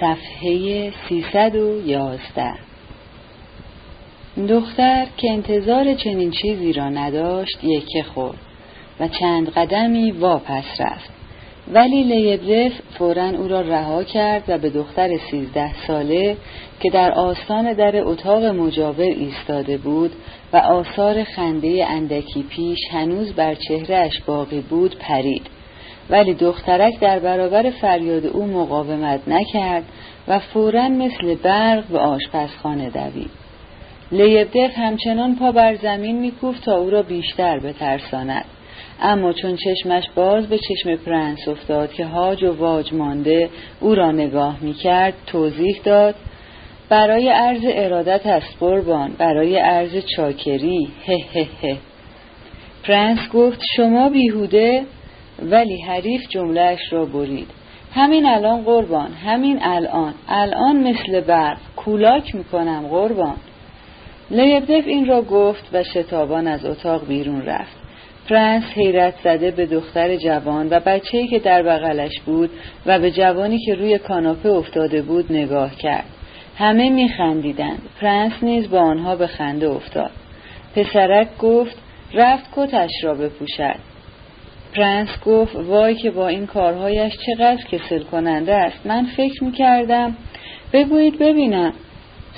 صفحه 311 دختر که انتظار چنین چیزی را نداشت یکه خورد و چند قدمی واپس رفت. ولی لیبلف فورا او را رها کرد و به دختر سیزده ساله که در آستان در اتاق مجاور ایستاده بود و آثار خنده اندکی پیش هنوز بر چهرهش باقی بود پرید. ولی دخترک در برابر فریاد او مقاومت نکرد و فورا مثل برق به آشپزخانه دوید. لیبدف همچنان پا بر زمین میکوفت تا او را بیشتر بترساند. اما چون چشمش باز به چشم پرنس افتاد که هاج و واج مانده او را نگاه می‌کرد توضیح داد برای عرض ارادت است قربان برای عرض چاکری هه هه هه. پرنس گفت شما بیهوده؟ ولی حریف جملهش را برید. همین الان قربان همین الان. الان مثل برق کولاک می‌کنم قربان. لیبدف این را گفت و شتابان از اتاق بیرون رفت. پرنس حیرت زده به دختر جوان و بچه‌ای که در بغلش بود و به جوانی که روی کاناپه افتاده بود نگاه کرد. همه میخندیدند. پرنس نیز با آنها به خنده افتاد. پسرک گفت رفت کتش را بپوشد. پرنس گفت وای که با این کارهایش چقدر کسل کننده است. من فکر می‌کردم بگویید ببینم.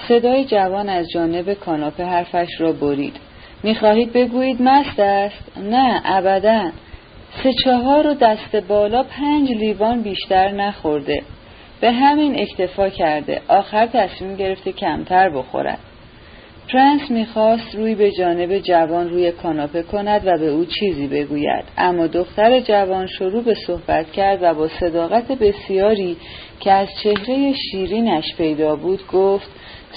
صدای جوان از جانب کاناپه حرفش را برید. می‌خواهید بگویید مست است؟ نه ابدا. سه چهار و دست بالا پنج لیوان بیشتر نخورده. به همین اکتفا کرده. آخر تصمیم گرفته کمتر بخورد. پرنس می‌خواست روی به جانب جوان روی کاناپه کند و به او چیزی بگوید. اما دختر جوان شروع به صحبت کرد و با صداقت بسیاری که از چهره شیرینش پیدا بود گفت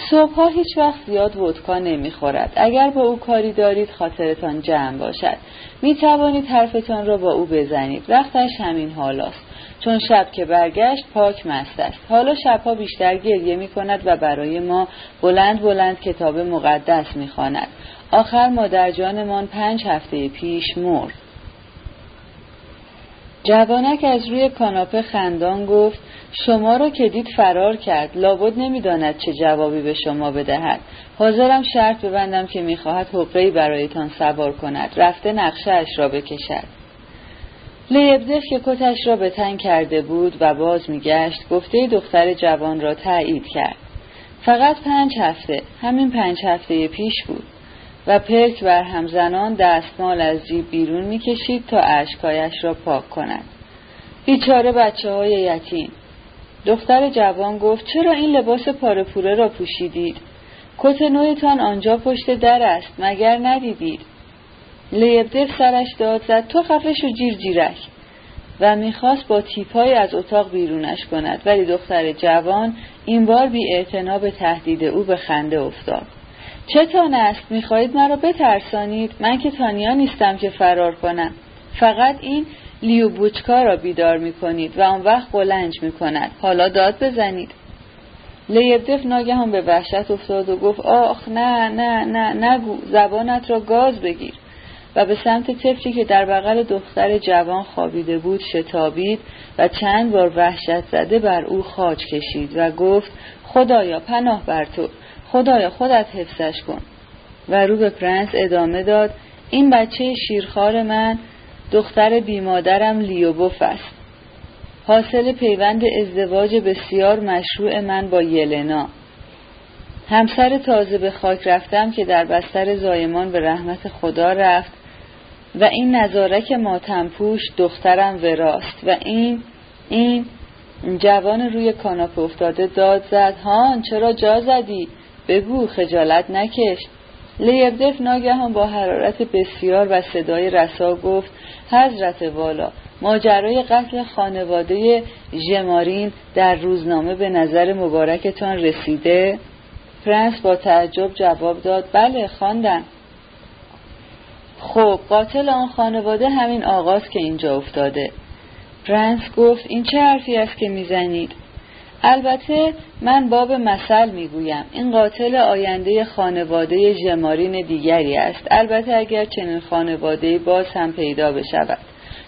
صبحها هیچ وقت زیاد ودکا نمی‌خورد. اگر با او کاری دارید خاطرتان جمع باشد. می توانید حرفتان را با او بزنید. وقتش همین حالاست. چون شب که برگشت پاک مست است. حالا شبها بیشتر گریه می کند و برای ما بلند بلند کتاب مقدس می خاند. آخر مادر جانمان پنج هفته پیش مرد. جوانک از روی کاناپه خندان گفت شما را که دید فرار کرد لابد نمی‌داند چه جوابی به شما بدهد. حاضرم شرط ببندم که می‌خواهد حقهای برایتان سوار کند. رفته نقشه را بکشد. لیبدف که کتش را به تن کرده بود و باز میگشت گفته دختر جوان را تایید کرد. فقط پنج هفته همین پنج هفته پیش بود. و پرک بر همزنان دستمال از جیب بیرون می‌کشید تا اشکایش را پاک کند. بیچاره بچه های یتیم. دختر جوان گفت چرا این لباس پارپوره را پوشیدید؟ کت نویتان آنجا پشت در است مگر ندیدید؟ لیبدف سرش داد زد تو خفش و جیر جیرک. و می‌خواست با تیپای از اتاق بیرونش کند ولی دختر جوان این بار بی به تهدید او به خنده افتاد. چتان است می‌خواهید مرا بترسانید؟ من که تانیا نیستم که فرار کنم. فقط این لیو بوچکا را بیدار می‌کنید و آن وقت بلنج می‌کند. حالا داد بزنید. لیبدف ناگهان به وحشت افتاد و گفت آخ نه نه نه نگو زبانت را گاز بگیر. و به سمت طفلی که در بغل دختر جوان خوابیده بود شتابید و چند بار وحشت زده بر او خاج کشید و گفت خدایا پناه بر تو خدایا خودت حفظش کن. و رو به پرنس ادامه داد این بچه شیرخوار من دختر بیمادرم لیوبوف است. حاصل پیوند ازدواج بسیار مشروع من با یلنا. همسر تازه به خاک رفتم که در بستر زایمان به رحمت خدا رفت و این نظارک ماتمپوش دخترم وراست و این این جوان روی کاناپه افتاده داد زد. هان چرا جا زدی؟ بگو خجالت نکش. لیبدف ناگهان با حرارت بسیار و صدای رسا گفت حضرت والا ماجرای قتل خانواده ژمارین در روزنامه به نظر مبارکتان رسیده؟ پرنس با تعجب جواب داد بله خواندم. خب قاتل آن خانواده همین آقاست که اینجا افتاده. پرنس گفت این چه حرفی است که می‌زنید؟ البته من باب مثل می‌گویم. این قاتل آینده خانواده ژمارین دیگری است. البته اگر چنین خانواده‌ای باز هم پیدا بشود.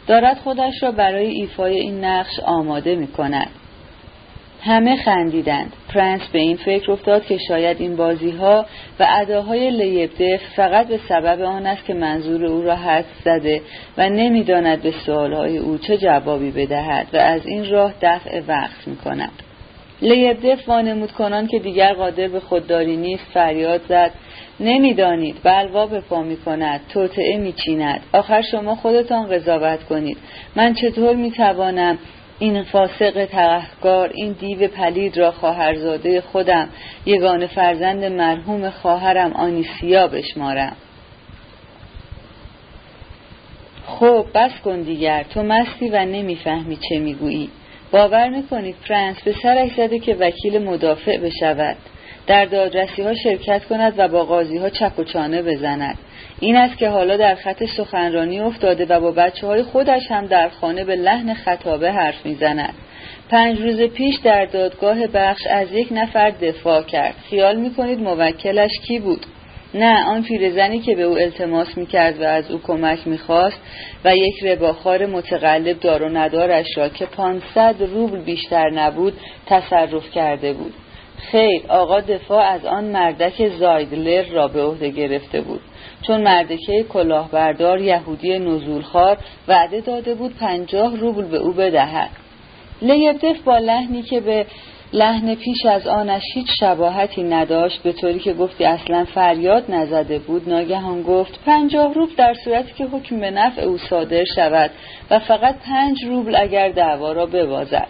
دارد خودش را برای ایفای این نقش آماده می کند همه خندیدند. پرنس به این فکر افتاد که شاید این بازی ها و اداهای لیبدف فقط به سبب آن است که منظور او را حد زده و نمی‌داند به سوالهای او چه جوابی بدهد و از این راه دفع وقت می کند. لیبدف وانمود کنان که دیگر قادر به خودداری نیست فریاد زد. نمی‌دانید بلوا به پا می کند توطعه می چیند آخر شما خودتان قضاوت کنید. من چطور می توانم این فاسق تقهکار این دیو پلید را خواهرزاده خودم یگان فرزند مرحوم خواهرم آنیسیا بشمارم. خب بس کن دیگر تو مستی و نمی‌فهمی چه می‌گویی. باور می‌کنید فرانس به سرش زده که وکیل مدافع بشود. در دادرسی ها شرکت کند و با قاضی ها چک و چانه بزند. این است که حالا در خط سخنرانی افتاده و با بچه های خودش هم در خانه به لحن خطابه حرف می‌زند. پنج روز پیش در دادگاه بخش از یک نفر دفاع کرد. خیال می‌کنید موکلش کی بود؟ نه آن پیرزنی که به او التماس می‌کرد و از او کمک می‌خواست و یک رباخار متقلب دار و ندارش را که پانصد روبل بیشتر نبود تصرف کرده بود. خیر آقا دفاع از آن مردک زایدلر را به عهده گرفته بود. چون مردکه کلاهبردار یهودی نزولخوار وعده داده بود پنجاه روبل به او بدهد. لیبدف با لحنی که به لحن پیش از آنش هیچ شباهتی نداشت به طوری که گفتی اصلا فریاد نزده بود ناگهان گفت پنجاه روبل در صورتی که حکم به نفع او صادر شود و فقط پنج روبل اگر دعوا را ببازد.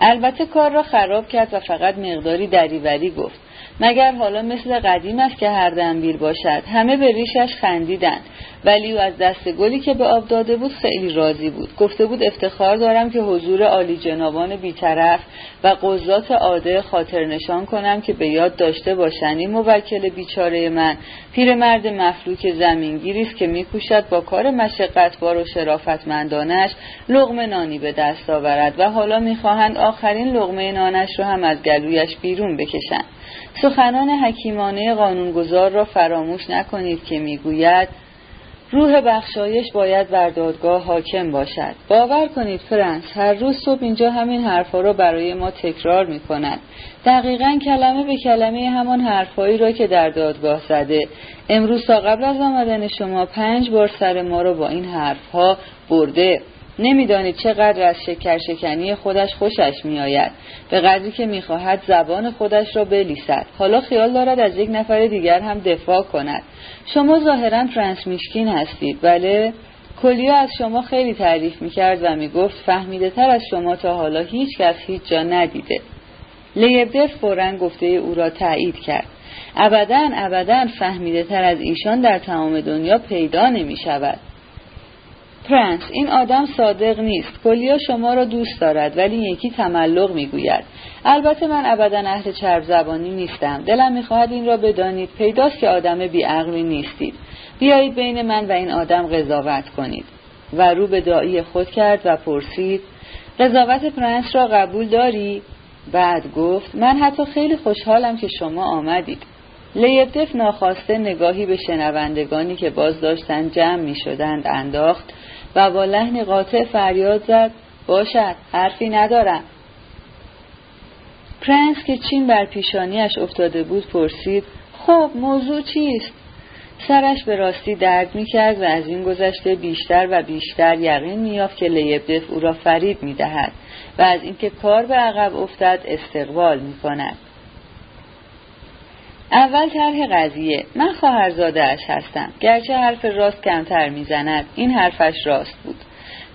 البته کار را خراب کرد و فقط مقداری دریوری گفت. مگر حالا مثل قدیم است که هر دنبیر باشد همه به ریشش خندیدند. ولی او از دست گلی که به آب داده بود خیلی راضی بود. گفته بود افتخار دارم که حضور عالی جنابان بیطرف و قضات عاده خاطر نشان کنم که به یاد داشته باشند این موکل بیچاره من. پیرمرد مفلوک زمینگیری است که میکوشد با کار مشقتبار و شرافتمندانش لغمه نانی به دست آورد و حالا می‌خواهند آخرین لغمه نانش رو هم از گلویش بیرون بکشند. سخنان حکیمانه قانونگذار را فراموش نکنید که می‌گوید روح بخشایش باید بر دادگاه حاکم باشد. باور کنید فرانس هر روز صبح اینجا همین حرفها را برای ما تکرار می کند دقیقا کلمه به کلمه همان حرفهایی را که در دادگاه زده. امروز تا قبل از آمدن شما پنج بار سر ما را با این حرفها برده. نمی‌دانید چقدر از شکر شکنی خودش خوشش میآید. به قدری که می‌خواهد زبان خودش را بلیسد. حالا خیال دارد از یک نفر دیگر هم دفاع کند. شما ظاهرا فرانس میشکین هستید بله کلیا از شما خیلی تعریف می‌کرد و می‌گفت فهمیده تر از شما تا حالا هیچ کس هیچ جا ندیده. لیبدف فورا گفته او را تایید کرد. ابدا ابدا فهمیده تر از ایشان در تمام دنیا پیدا نمی شود پرنس این آدم صادق نیست. کلیا شما را دوست دارد ولی یکی تملق می‌گوید. البته من ابدا اهل چرب زبانی نیستم. دلم می‌خواهد این را بدانید. پیداست که آدم بیعقلی نیستید. بیایید بین من و این آدم قضاوت کنید. و رو به دایی خود کرد و پرسید قضاوت پرنس را قبول داری؟ بعد گفت من حتی خیلی خوشحالم که شما آمدید. لیبدف ناخواسته نگاهی به شنوندگانی که باز داشتن جمع می شدند انداخت و با لحن قاطع فریاد زد باشد حرفی ندارم. پرنس که چین بر پیشانیش افتاده بود پرسید خب موضوع چیست؟ سرش به راستی درد می‌کرد و از این گذشته بیشتر و بیشتر یقین میافت که لیبدف او را فرید می‌دهد و از اینکه کار به عقب افتد استقبال می‌کند. اول طرح قضیه. من خواهرزادهاش هستم. گرچه حرف راست کمتر می‌زند این حرفش راست بود.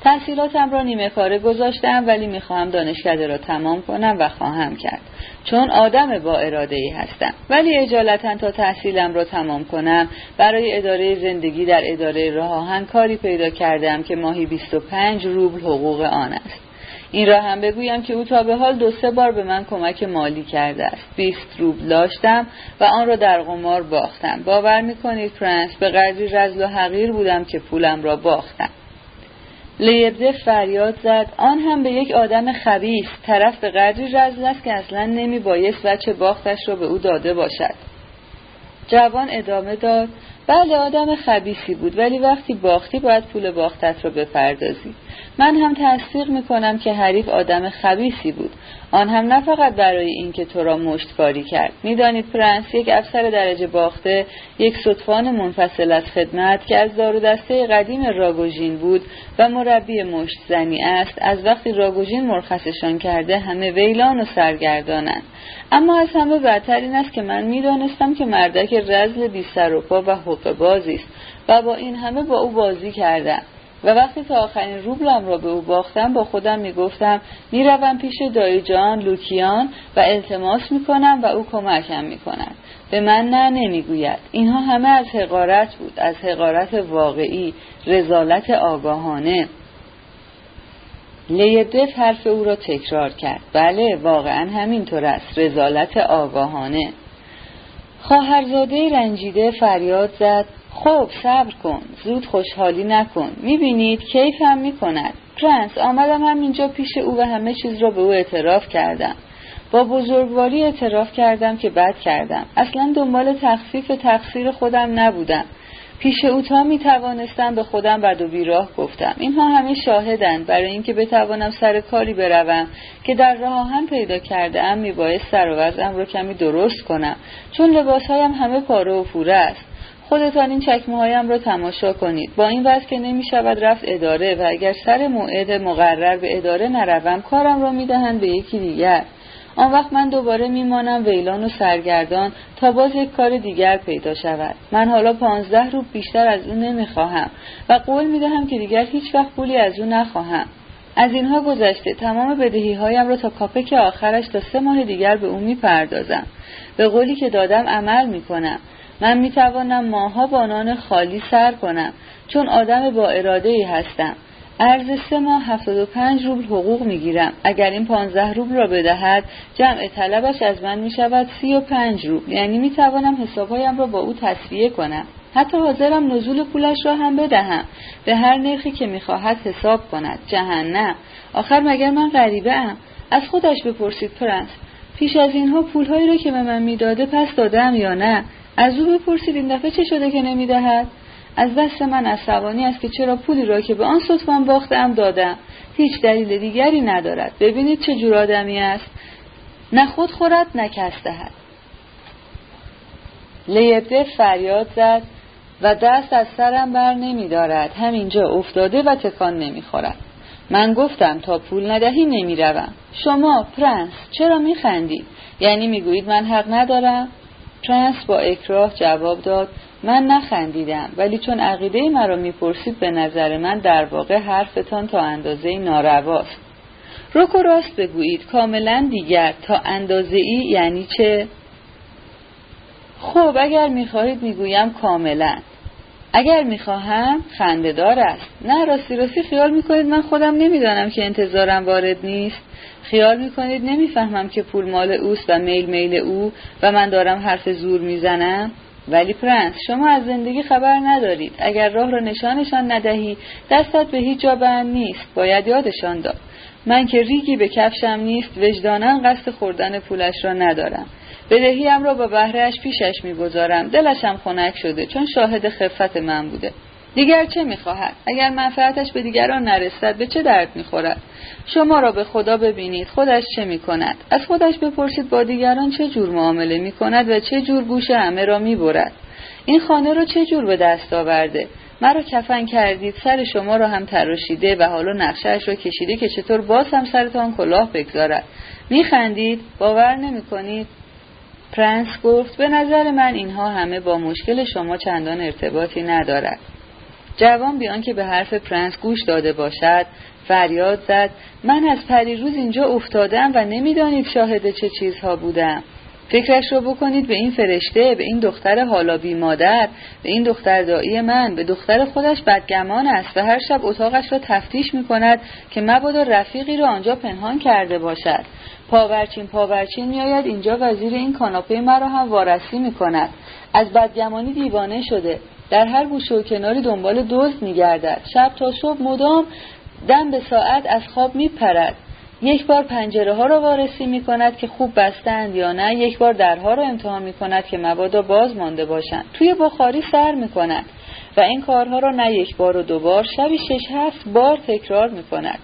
تحصیلاتم را نیمه کاره گذاشتم ولی می‌خواهم دانشکده را تمام کنم و خواهم کرد. چون آدم با اراده ای هستم. ولی اجالتا تا تحصیلم را تمام کنم برای اداره زندگی در اداره راه کاری پیدا کردم که ماهی 25 روبل حقوق آن است. این را هم بگویم که او تا به حال دو سه بار به من کمک مالی کرده است. بیست روبل داشتم و آن را در قمار باختم. باور می‌کنید فرانس به قدری رزل و حقیر بودم که پولم را باختم. لیبزه فریاد زد. آن هم به یک آدم خبیث. طرف به قدری رزل است که اصلا نمی بایست وچه باختش را به او داده باشد. جوان ادامه داد. بله آدم خبیسی بود ولی وقتی باختی باید پول باختت را بپردازی. من هم تصدیق می‌کنم که حریف آدم خبیسی بود. آن هم نه فقط برای اینکه تو را مشتکاری کرد. می‌دانید پرنس یک افسر درجه باخته یک صدفان منفصل از خدمت که از دار دسته قدیم راگوژین بود و مربی مشت زنی است از وقتی راگوژین مرخصشان کرده همه ویلان و سرگردانند. اما از همه بدتر این است که من می‌دانستم که مردک رزل بی سر و پا و حق بازی است و با این همه با او بازی کردم. و وقتی تا آخرین روبلم را به او باختم با خودم می‌گفتم می‌روم پیش دایی جان لوکیان و التماس می‌کنم و او کمکم می‌کند. به من نه نمی‌گوید. اینها همه از حقارت بود از حقارت واقعی رزالت آگاهانه. لیبدف حرف او را تکرار کرد. بله واقعا همینطور است. رزالت آگاهانه. خواهرزاده رنجیده فریاد زد. خب صبر کن. زود خوشحالی نکن. می‌بینید کیف هم می‌کند. پرنس آمدم هم اینجا پیش او و همه چیز را به او اعتراف کردم. با بزرگواری اعتراف کردم که بد کردم. اصلا دنبال تخفیف تقصیر خودم نبودم. پیش او تا می توانستم به خودم بد و بیراه گفتم. اینها همه شاهدند. برای اینکه بتوانم سر کاری بروم که در راه آهن پیدا کرده ام می باید سر و وضعم رو کمی درست کنم. چون لباسهایم همه پاره و فوره است. خودتان این چکمه هایم را تماشا کنید. با این وضع که نمی شود رفت اداره و اگر سر موعد مقرر به اداره نروم کارم را می دهند به یکی دیگر. آن وقت من دوباره میمانم ویلان و سرگردان تا باز یک کار دیگر پیدا شود. من حالا پانزده روب بیشتر از او نمی‌خواهم و قول می‌دهم که دیگر هیچ وقت پولی از او نخواهم. از اینها گذشته تمام بدهی هایم را تا کاپک آخرش تا سه ماه دیگر به او می‌پردازم. به قولی که دادم عمل می‌کنم. من می‌توانم ماها با نان خالی سر کنم چون آدم با اراده ای هستم. ارز سه ماه هفتاد و پنج روبل حقوق می‌گیرم. اگر این پانزده روبل را بدهد جمع طلبش از من می شود سی و پنج روبل. یعنی می توانم حسابهایم را با او تصفیه کنم. حتی حاضرم نزول پولش را هم بدهم. به هر نرخی که می‌خواهد حساب کند. جهنم. آخر مگر من غریبه ام از خودش بپرسید پرنس. پیش از اینها پولهایی را که به من می‌داده پس دادم یا نه؟ از او بپرسید این دفعه چه شده که نمی‌دهد از دست من عصبانی است که چرا پولی را که به آن صدفان باختم دادم هیچ دلیل دیگری ندارد ببینید چه جور آدمی است نه خود خورد نه کس دهد لیبدف فریاد زد و دست از سرم بر نمی دارد همینجا افتاده و تکان نمی خورد. من گفتم تا پول ندهی نمی روم. شما پرنس چرا می خندید؟ یعنی می گویید من حق ندارم؟ پرنس با اکراه جواب داد من نخندیدم ولی چون عقیده مرا می‌پرسید به نظر من در واقع حرفتان تا اندازه‌ای نارواست. رک و راست بگویید کاملا دیگر. تا اندازه ای یعنی چه؟ خب اگر می‌خواهید می‌گویم کاملا. اگر می‌خواهم خندهدار است. نه راستی راستی خیال می‌کنید من خودم نمی‌دانم که انتظارم وارد نیست؟ خیال می‌کنید؟ نمی‌فهمم که پول مال اوست و میل میل او و من دارم حرف زور می‌زنم. ولی پرنس شما از زندگی خبر ندارید. اگر راه را نشانشان ندهی دستت به هیچ جا بند نیست. باید یادشان داد. من که ریگی به کفشم نیست وجدانا قصد خوردن پولش را ندارم. بدهیم را با بهرهش پیشش می‌گذارم. دلشم خنک شده چون شاهد خفت من بوده. دیگر چه می‌خواهد؟ اگر منفعتش به دیگران نرسد به چه درد می‌خورد؟ شما را به خدا ببینید خودش چه می‌کند؟ از خودش بپرسید با دیگران چه جور معامله می‌کند و چه جور گوش همه را می‌برد؟ این خانه را چه جور به دست آورده؟ مرا کفن کردید سر شما را هم تراشیده و حالا نقشهاش را کشیده که چطور باز هم سرتان کلاه بگذارد. میخندید؟ باور نمی‌کنید؟ پرنس گفت به نظر من اینها همه با مشکل شما چندان ارتباطی ندارد. جوان بی آن که به حرف پرنس گوش داده باشد. فریاد زد من از پریروز اینجا افتادم و نمی‌دانید شاهد چه چیزها بودم. فکرش رو بکنید به این فرشته به این دختر حالا بی مادر به این دختر دایی من به دختر خودش بدگمان است و هر شب اتاقش را تفتیش می کند که مبادا رفیقی را آنجا پنهان کرده باشد. پاورچین پاورچین میآید اینجا وزیر این کاناپه مرا هم وارسی می کند از بدگمانی دیوانه شده. در هر گوشه و کناری دنبال دزد میگردد. شب تا صبح مدام دم به ساعت از خواب میپرد. یک بار پنجره ها را وارسی می کند که خوب بستند یا نه. یک بار درها را امتحان می کند که مبادا باز مانده باشند. توی بخاری سر می کند و این کارها را نه یک بار و دو بار شبی شش هفت بار تکرار می کند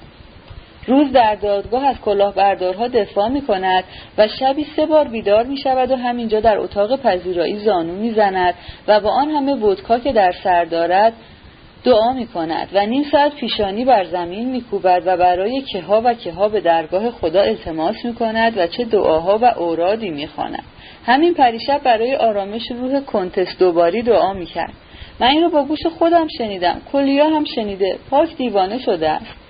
روز در دادگاه از کلاهبردارها دفاع می کند و شبی سه بار بیدار می شود و همینجا در اتاق پذیرایی زانو می زند و با آن همه ودکا که در سر دارد دعا می کند و نیم ساعت پیشانی بر زمین می کوبد و برای کهها و کهها به درگاه خدا التماس می کند و چه دعاها و اورادی می خواند. همین پریشب برای آرامش روح کنتس دوباری دعا می کرد. من این رو با گوش خودم شنیدم کلیا هم شنیده پاک دیوانه شده است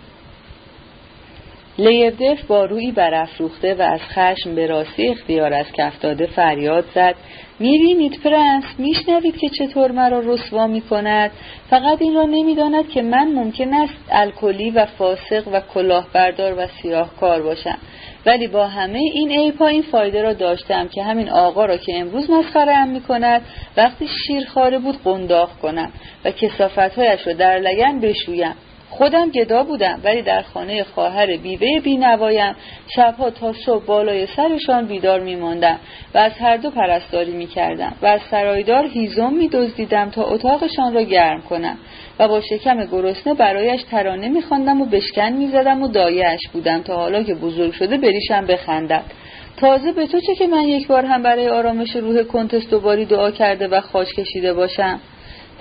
لیبدف با روی برافروخته و از خشم به راستی اختیار از کف داده فریاد زد. می‌بینید پرنس؟ میشنوید که چطور مرا رسوا می‌کند؟ فقط این را نمی‌داند که من ممکن است الکلی و فاسق و کلاهبردار و سیاهکار باشم. ولی با همه این عیبها این فایده را داشتم که همین آقا را که امروز مسخره ام می‌کند وقتی شیرخواره بود قنداق کنم و کسافتهایش را در لگن بشویم. خودم گدا بودم ولی در خانه خواهر بیوه بینوایم شبها تا صبح بالای سرشان بیدار میماندم و از هر دو پرستاری می‌کردم و از سرایدار هیزم میدزدیدم تا اتاقشان را گرم کنم و با شکم گرسنه برایش ترانه میخواندم و بشکن می‌زدم و دایهاش بودم تا حالا که بزرگ شده بریشم بخندد. تازه به تو چه که من یک بار هم برای آرامش روح کنتس دوباری دعا کرده و خاش کشیده باشم؟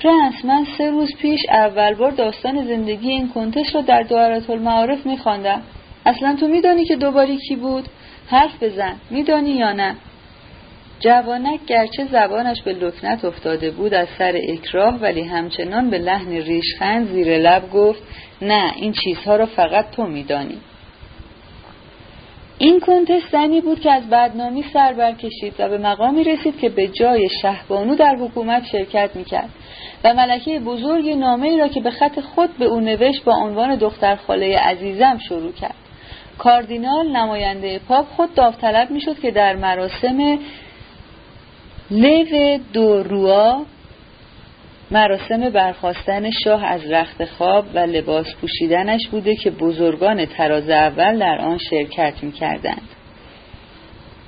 پرنس من سه روز پیش اول بار داستان زندگی این کنتش را در دعارت المعارف میخواندم. اصلا تو میدانی که دوباری کی بود؟ حرف بزن. میدانی یا نه؟ جوانک گرچه زبانش به لکنت افتاده بود از سر اکراه ولی همچنان به لحن ریشخند زیر لب گفت نه این چیزها را فقط تو میدانی. این کنتس زنی بود که از بدنامی سر برکشید و به مقامی رسید که به جای شهبانو در حکومت شرکت می‌کرد و ملکه بزرگ نامه ای را که به خط خود به او نوشت با عنوان دختر خاله عزیزم شروع کرد. کاردینال نماینده پاپ خود داوطلب می‌شد که در مراسم لیو دو روا مراسم برخواستن شاه از رخت خواب و لباس پوشیدنش بوده که بزرگان تراز اول در آن شرکت می‌کردند.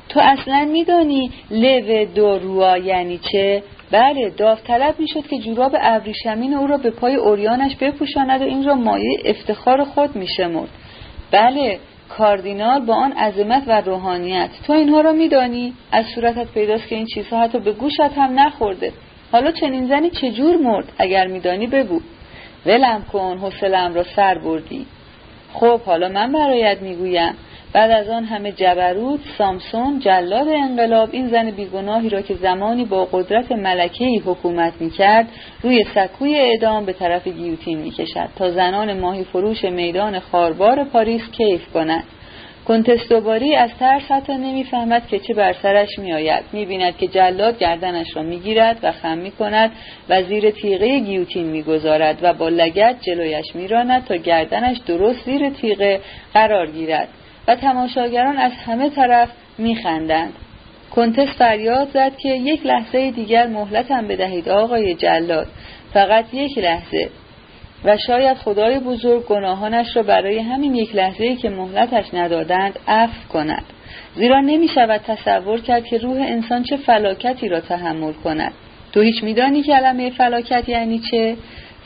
تو اصلا میدانی لو دو روا یعنی چه؟ بله داوطلب می‌شد که جوراب ابریشمین او را به پای اوریانش بپوشاند و این را مایه افتخار خود میشمرد. بله کاردینال با آن عظمت و روحانیت. تو اینها را میدانی؟ از صورتت پیداست که این چیزها حتی به گوشت هم نخورده. حالا چنین زنی چجور مرد؟ اگر میدانی بگو. ولم کن حوصلهام را سر بردی. خب حالا من برایت می‌گویم. بعد از آن همه جبروت سامسون جلاد انقلاب این زن بیگناهی را که زمانی با قدرت ملکهی حکومت می‌کرد روی سکوی اعدام به طرف گیوتین می‌کشد تا زنان ماهی فروش میدان خاربار پاریس کیف کنند کنتستوباری از ترس حتی نمی‌فهمد که چه بر سرش میآید. می‌بیند که جلاد گردنش را می‌گیرد و خم می‌کند و زیر تیغه گیوتین می‌گذارد و با لگت جلویش میراند تا گردنش درست زیر تیغه قرار گیرد و تماشاگران از همه طرف میخندند. کنتس فریاد زد که یک لحظه دیگر مهلتم بدهید آقای جلاد. فقط یک لحظه. و شاید خدای بزرگ گناهانش را برای همین یک لحظه که مهلتش ندادند عفو کند. زیرا نمی شود تصور کرد که روح انسان چه فلاکتی را تحمل کند. تو هیچ میدانی کلمه فلاکت یعنی چه؟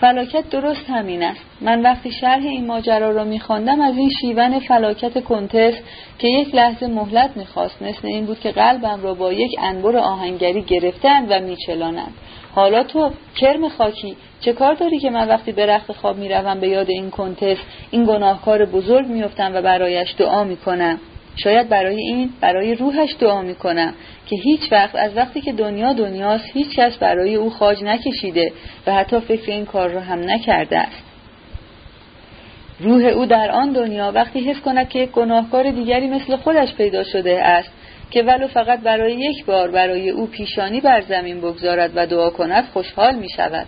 فلاکت درست همین است. من وقتی شرح این ماجرا را میخواندم از این شیون فلاکت کنتس که یک لحظه مهلت می‌خواست مثل این بود که قلبم را با یک انبر آهنگری گرفتند و میچلانند. حالا تو کرم خاکی چه کار داری که من وقتی به رخت خواب می‌روم به یاد این کنتس این گناهکار بزرگ میفتم و برایش دعا می‌کنم؟ شاید برای این برای روحش دعا می‌کنم که هیچ وقت از وقتی که دنیا دنیاست هیچ کس برای او خاج نکشیده و حتی فکر این کار را هم نکرده است. روح او در آن دنیا وقتی حس کند که یک گناهکار دیگری مثل خودش پیدا شده است که ولو فقط برای یک بار برای او پیشانی بر زمین بگذارد و دعا کند خوشحال می شود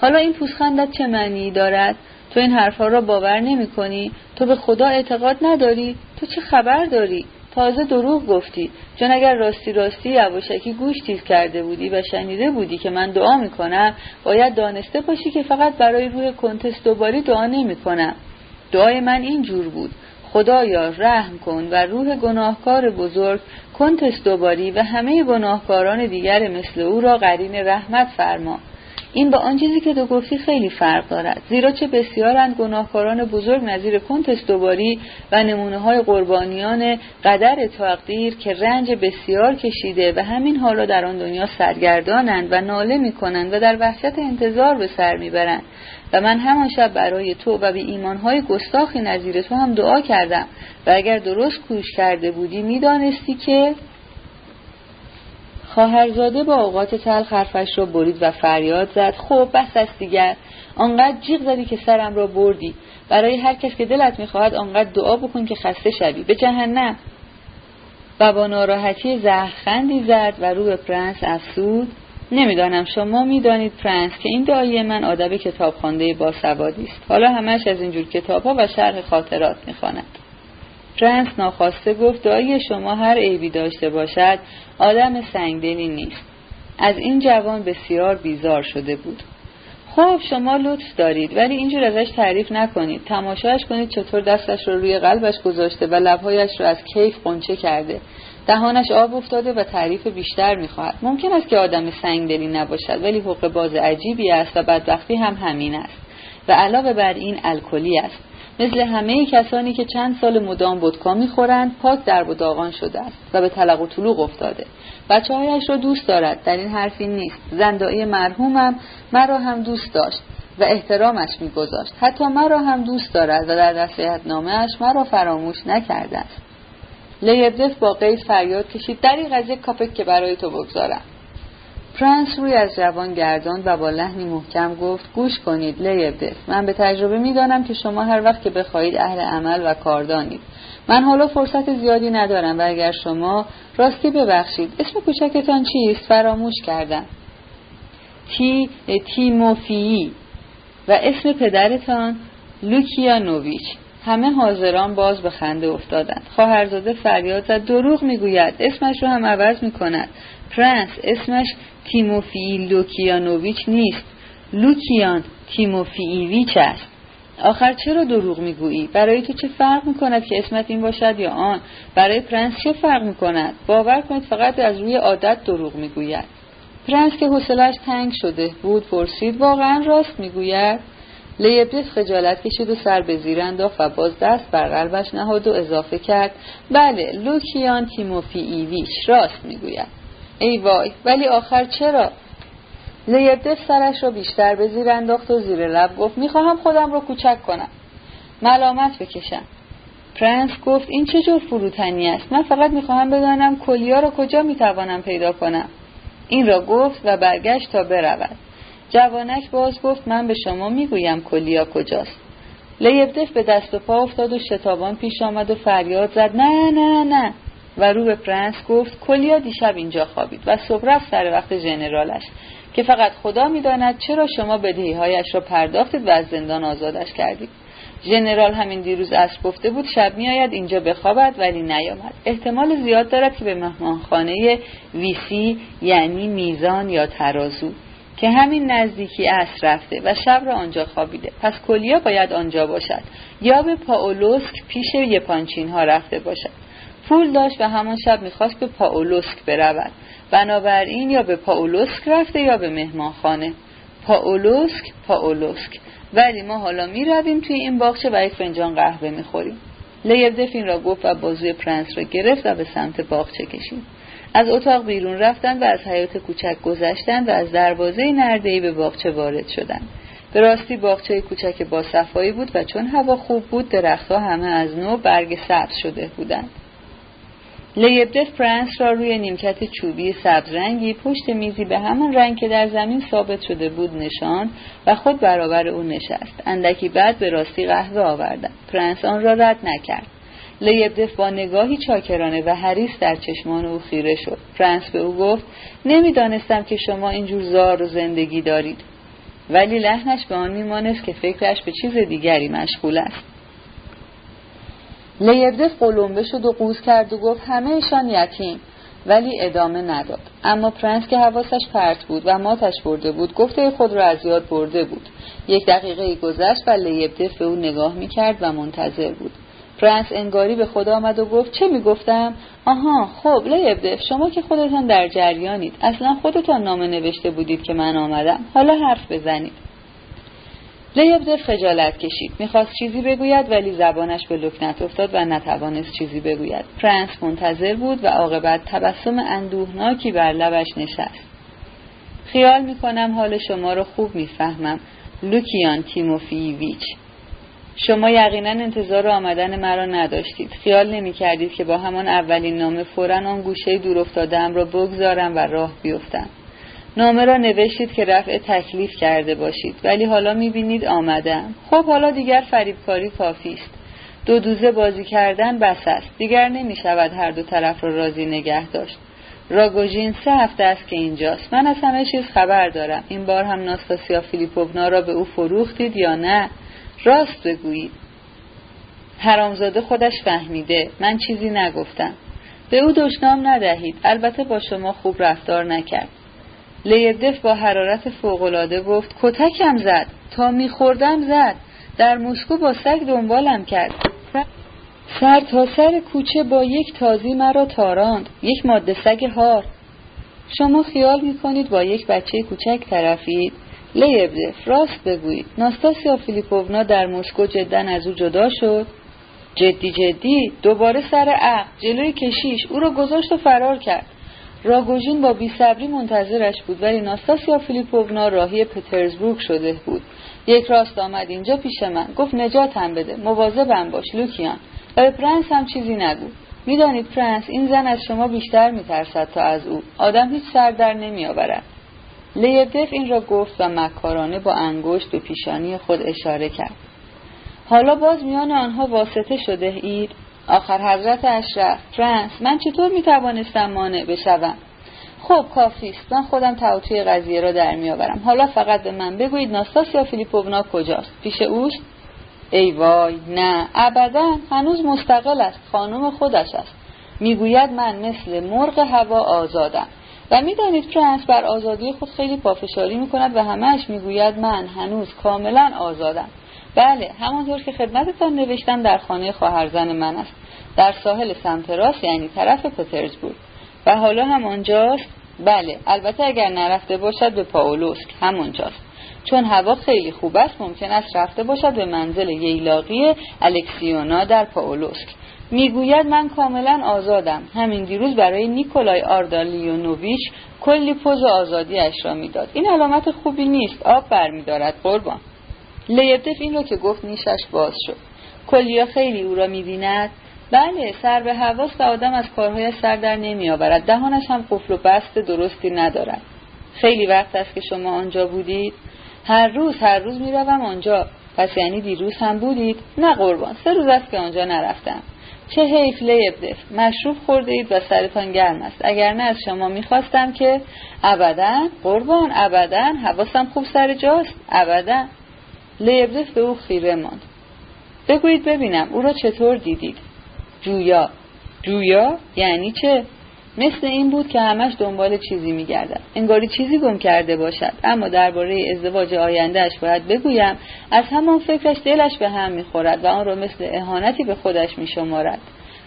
حالا این پوزخندت چه معنی دارد؟ تو این حرفها را باور نمی کنی تو به خدا اعتقاد نداری؟ تو چه خبر داری؟ تازه دروغ گفتی. چون اگر راستی راستی یواشکی گوش تیز کرده بودی و شنیده بودی که من دعا می‌کنم باید دانسته باشی که فقط برای روح کنتست دوباری دعا نمی‌کنم. دعای من این جور بود. خدایا رحم کن و روح گناهکار بزرگ کنتست دوباری و همه گناهکاران دیگر مثل او را قرین رحمت فرما. این با آن چیزی که تو گفتی خیلی فرق دارد. زیرا چه بسیارند گناهکاران بزرگ نظیر کنتس دوباری و نمونه های قربانیان قدر تقدیر که رنج بسیار کشیده و همین حالا در آن دنیا سرگردانند و ناله می‌کنند و در وحشت انتظار به سر می‌برند. و من همان شب برای تو و به ایمانهای گستاخی نظیر تو هم دعا کردم و اگر درست کوش کرده بودی می‌دانستی که خواهرزاده با اوقات تلخ حرفش را برید و فریاد زد. خب بس است دیگر آنقدر جیغ زدی که سرم را بردی. برای هر کس که دلت می‌خواهد آنقدر دعا بکن که خسته شوی. به جهنم. و با ناراحتی زهرخندی زد و رو به پرنس افسود. نمی‌دانم. شما می‌دانید پرنس که این دایی من آدم با سوادی است. حالا همش از اینجور کتاب ها و شرح خاطرات می‌خواند. پرنس ناخواسته گفت دایی شما هر عیبی داشته باشد آدم سنگدلی نیست. از این جوان بسیار بیزار شده بود. خب شما لطف دارید ولی اینجور ازش تعریف نکنید. تماشاش کنید چطور دستش رو روی قلبش گذاشته و لبهایش رو از کیف قنچه کرده. دهانش آب افتاده و تعریف بیشتر می‌خواهد. ممکن است که آدم سنگدلی نباشد ولی حق باز عجیبی است و بدبختی هم همین است. و علاوه بر این الکلی است. مثل همه کسانی که چند سال مدام ودکا می‌خورند پاک در و داغان شده است و به طلق و طلوق افتاده. بچه هایش را دوست دارد. در این حرفی نیست. زندایی مرحومم مرا هم دوست داشت و احترامش میگذاشت. حتی مرا هم دوست دارد و در نصیحت نامهاش مرا فراموش نکرده است. لیبدف با قید فریاد کشید. دریغ از یک کاپک که برای تو بگذارم. پرنس روی از جوان گرداند و با لحنی محکم گفت گوش کنید لیبدف من به تجربه می‌دانم که شما هر وقت که بخواهید اهل عمل و کاردانید. من حالا فرصت زیادی ندارم و اگر شما راستی ببخشید. اسم کوچکتان چیست؟ فراموش کردم. تی تیموفیی و اسم پدرتان لوکیانوویچ همه حاضران باز به خنده افتادند. خواهرزاده فریاد زد. دروغ می‌گوید. اسمش رو هم عوض می‌کند. پرنس اسمش تیموفی لوکیانوویچ نیست. لوکیان تیموفیویچ است. آخر چرا دروغ می‌گویی؟ برای تو چه فرق می‌کند که اسمت این باشد یا آن؟ برای پرنس چه فرق می‌کند؟ باور کنید فقط از روی عادت دروغ می‌گوید. پرنس که حوصلش تنگ شده بود پرسید واقعا راست می‌گوید؟ لیبدف خجالت کشید و سر به زیر انداخت و باز دست بر قلبش نهاد و اضافه کرد بله لوکیان تیموفیویچ راست می‌گوید. ای وای ولی آخر چرا؟ لیبدف سرش را بیشتر به زیر انداخت و زیر لب گفت می‌خواهم خودم را کوچک کنم. ملامت بکشم. پرنس گفت این چه جور فروتنی است؟ من فقط می‌خواهم بدانم کلیا را کجا می‌توانم پیدا کنم. این را گفت و برگشت تا برود. جوانک باز گفت من به شما می‌گویم کلیا کجاست. لیبدف به دست و پا افتاد و شتابان پیش آمد و فریاد زد نه نه نه. و رو به پرنس گفت کلیا دیشب اینجا خوابید و صبح رفت سر وقت ژنرالش که فقط خدا می‌داند چرا شما بدهیهایش را پرداختید و از زندان آزادش کردید. ژنرال همین دیروز اصر گفته بود شب میآید اینجا بخوابد ولی نیامد. احتمال زیاد دارد که به مهمانخانه ویسی یعنی میزان یا ترازو. که همین نزدیکی اصر رفته و شب را آنجا خوابیده. پس کلیا باید آنجا باشد. یا به پاولوسک پیش یپانچین ها رفته باشد. پول داشت و همان شب می‌خواست به پاولوسک برود. بنابراین یا به پاولوسک رفته یا به مهمانخانه. پاولوسک پاولوسک. ولی ما حالا می رویم توی این باغچه و یک فنجان قهوه می خوریم لیبدف این را گفت و بازوی پرنس را گرفت و به سمت باغچه کشید. از اتاق بیرون رفتن و از حیاط کوچک گذشتن و از دروازه نرده‌ای به باغچه وارد شدن. به راستی باغچه کوچک با صفایی بود و چون هوا خوب بود درختها همه از نو برگ سبز شده بودند. لیبدف پرنس را روی نیمکت چوبی سبز رنگی پشت میزی به همان رنگ که در زمین ثابت شده بود نشاند و خود برابر او نشست. اندکی بعد به راستی قهوه آوردن پرنس آن را رد نکرد. لیبدف با نگاهی چاکرانه و حریص در چشمان او خیره شد. پرنس به او گفت نمی‌دانستم که شما اینجور زار و زندگی دارید. ولی لحنش به آن میمانست که فکرش به چیز دیگری مشغول است. لیبدف قلمبه شد و قوز کرد و گفت همهشان یتیم. ولی ادامه نداد. اما پرنس که حواسش پرت بود و ماتش برده بود گفته خود را از یاد برده بود. یک دقیقه گذشت و لیبدف به او نگاه می‌کرد و منتظر بود. پرنس انگاری به خدا آمد و گفت چه می‌گفتم؟ آها خب لیبدف شما که خودتان در جریانید. اصلا خودتان نامه نوشته بودید که من آمدم. حالا حرف بزنید. لیبدف خجالت کشید. می‌خواست چیزی بگوید ولی زبانش به لکنت افتاد و نتوانست چیزی بگوید. پرنس منتظر بود و عاقبت تبسم اندوهناکی بر لبش نشست. خیال می‌کنم حال شما رو خوب می‌فهمم. لوکیان تیموفیویچ. شما یقینا انتظار آمدن مرا نداشتید. خیال نمی کردید که با همان اولین نامه فورا آن گوشه دور افتادم را بگذارم و راه بیفتم. نامه را نوشتید که رفع تکلیف کرده باشید ولی حالا می بینید آمدم خب حالا دیگر فریبکاری کافی است. دو دوزه بازی کردن بس است. دیگر نمی شود هر دو طرف را راضی نگه داشت. راگوژین سه هفته است که اینجاست. من از همه چیز خبر دارم. این بار هم ناستاسیا فیلیپوونا را به او فروختید یا نه؟ راست بگویید حرامزاده خودش فهمیده. من چیزی نگفتم. به او دشنام ندهید. البته با شما خوب رفتار نکرد. لیبدف با حرارت فوقالعاده گفت کتکم زد. تا میخوردم زد. در مسکو با سگ دنبالم کرد. سر تا سر کوچه با یک تازی مرا تاراند. یک ماده سگ هار. شما خیال می‌کنید با یک بچه کوچک طرفید؟ لیبدف راست بگویید. ناستاسیا فیلیپوونا در مسکو جدا از او جدا شد. جدی جدی دوباره سر عقد جلوی کشیش او را گذاشت و فرار کرد. راگوژین با بیصبری منتظرش بود ولی ناستاسیا فیلیپوونا راهی پترزبورگ شده بود. یک راست آمد اینجا پیش من. گفت نجاتم بده. مواظبم باش لوکیان. و به پرنس هم چیزی نگو. می‌دانید پرنس این زن از شما بیشتر میترسد تا از او. آدم هیچ سر در نمیآورد. لیبدف این را گفت و مکارانه با انگشت به پیشانی خود اشاره کرد. حالا باز میان آنها واسطه شده اید؟ آخر حضرت اشرف فرانس من چطور می‌توانستم مانع بشوم؟ خب کافی است. من خودم توطیه قضیه را در میآورم. حالا فقط به من بگویید ناستاسیا فیلیپوونا کجاست؟ پیش اوست؟ ای وای نه. ابدا هنوز مستقل است. خانم خودش است. می‌گوید من مثل مرغ هوا آزادم. و می‌دانید فرانس بر آزادی خود خیلی پافشاری می‌کند و همهش می‌گوید من هنوز کاملا آزادم. بله همانطور که خدمتتان نوشتم در خانه خواهرزن من است در ساحل سمت راست یعنی طرف پترزبورگ. و حالا هم آنجاست بله البته اگر نرفته باشد به پاولوسک همونجاست چون هوا خیلی خوب است ممکن است رفته باشد به منزل ییلاقی الکسیونا در پاولوسک. می‌گوید من کاملا آزادم. همین دیروز برای نیکولای آردالیونوویچ کلی پوز آزادیش را می‌داد. این علامت خوبی نیست. آب برمیدارد. قربان. لیبدف این را که گفت نیشش باز شد. کلیا خیلی او را می‌بیند. بله سر به حواس و آدم از کارهای سر در نمیآورد. دهانش هم قفل و بست درستی ندارد. خیلی وقت است که شما آنجا بودید. هر روز هر روز می‌روم آنجا. پس یعنی دیروز هم بودید. نه قربان سه روز است که آنجا نرفتم. چه حیف لیبدف مشروب خورده اید و سرتان گرم است. اگر نه از شما می‌خواستم که ابدا قربان ابدا حواسم خوب سر جاست. ابدا. لیبدف به او خیره ماند. بگویید ببینم او را چطور دیدید؟ جویا. جویا یعنی چه؟ مثل این بود که همش دنبال چیزی میگردد. انگاری چیزی گم کرده باشد. اما درباره ازدواج آیندهش باید بگویم از همان فکرش دلش به هم می‌خورد و آن را مثل اهانتی به خودش میشمارد.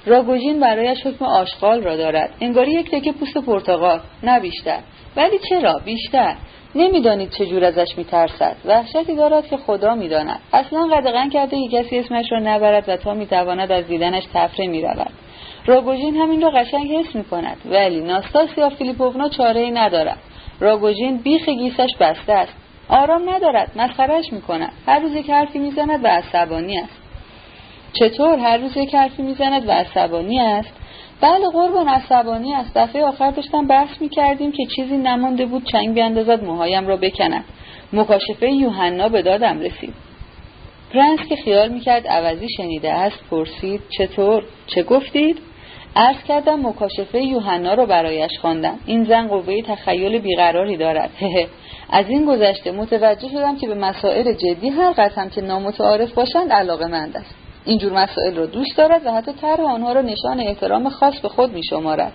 راگوژین برایش حکم آشغال را دارد. انگاری یک تکه پوست پرتغال نه بیشتر. ولی چرا؟ بیشتر. نمی‌دانید چجور ازش میترسد. وحشتی دارد که خدا می‌داند. اصلا قدغن کرده که کسی اسمش را نبرد و تا می‌تواند از دیدنش تفره می‌رود. راگوژین همین را قشنگ حس می‌کند. ولی ناستاسیا فیلیپوونا چاره ای ندارد. راگوژین بیخ گیسش بسته است. آرام ندارد. مسخرش می‌کند. هر روز یک حرفی می‌زند و عصبانی است. چطور هر روز یک حرفی می‌زند و عصبانی است؟ بله قربان عصبانی است. دفعه آخر داشتم بحث می‌کردیم که چیزی نمانده بود چنگ بیاندازد موهایم را بکنم مکاشفه یوحنا به دادم رسید. پرنس که خیال می‌کرد عوضی شنیده است پرسید چطور؟ چه گفتید؟ عرض کردم مکاشفه یوحنا رو برایش خواندم. این زن قوه تخیل بیقراری دارد. از این گذشته متوجه شدم که به مسائل جدی هر قسم که نامتعارف باشند علاقه مند است. اینجور مسائل رو دوست دارد و حتی طرح آنها را نشان احترام خاص به خود می شمارد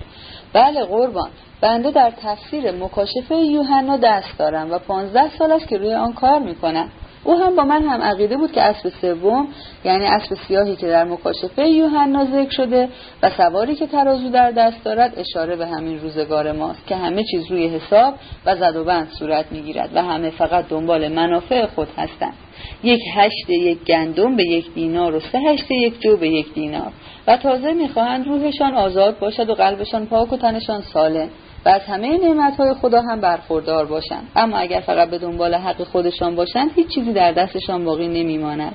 بله قربان. بنده در تفسیر مکاشفه یوحنا دست دارم و پانزده سال است که روی آن کار می‌کنم. او هم با من هم عقیده بود که اسب سوم یعنی اسب سیاهی که در مکاشفه یوحنا ذکر شده و سواری که ترازو در دست دارد اشاره به همین روزگار ماست که همه چیز روی حساب و زد و بند صورت می‌گیرد و همه فقط دنبال منافع خود هستند. یک هشت یک گندم به یک دینار و سه هشت یک جو به یک دینار. و تازه می‌خواهند روحشان آزاد باشد و قلبشان پاک و تنشان سالم. و از همه نعمتهای خدا هم برخوردار باشند. اما اگر فقط به دنبال حق خودشان باشند هیچ چیزی در دستشان باقی نمیماند.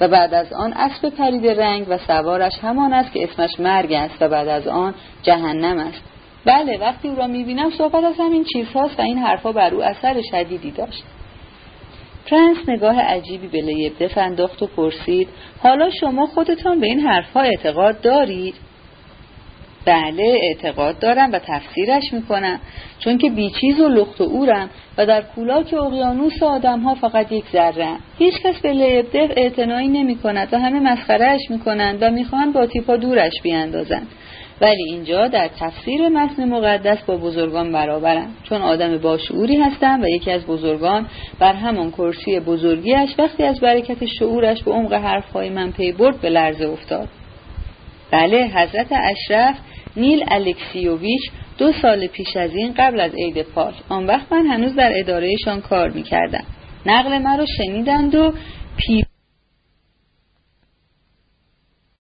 و بعد از آن اسب پرید رنگ و سوارش همان است که اسمش مرگ است و بعد از آن جهنم است. بله وقتی او را می‌بینم صحبت از همین چیزهاست و این حرفها بر او اثر شدیدی داشت. پرنس نگاه عجیبی به لیبدف انداخت و پرسید حالا شما خودتان به این حرفها اعتقاد دارید؟ بله اعتقاد دارم و تفسیرش می‌کنم. چون که بیچیز و لخت و اورم و در کولاک اقیانوس آدم ها فقط یک ذره. هیچ کس به لیبدف اعتنایی نمی کند و همه مسخرهش می کنند و می‌خواهند با تیپا دورش بیاندازند. ولی اینجا در تفسیر متن مقدس با بزرگان برابرم. چون آدم باشعوری هستم و یکی از بزرگان بر همان کرسی بزرگیش وقتی از برکت شعورش به عمق حرفهای من پی برد به لرزه افتاد. بله حضرت اشرف نیل الکسیوویچ دو سال پیش از این قبل از عید پاک. آن وقت من هنوز در ادارهشان کار می‌کردم. نقل مرا شنیدند و پی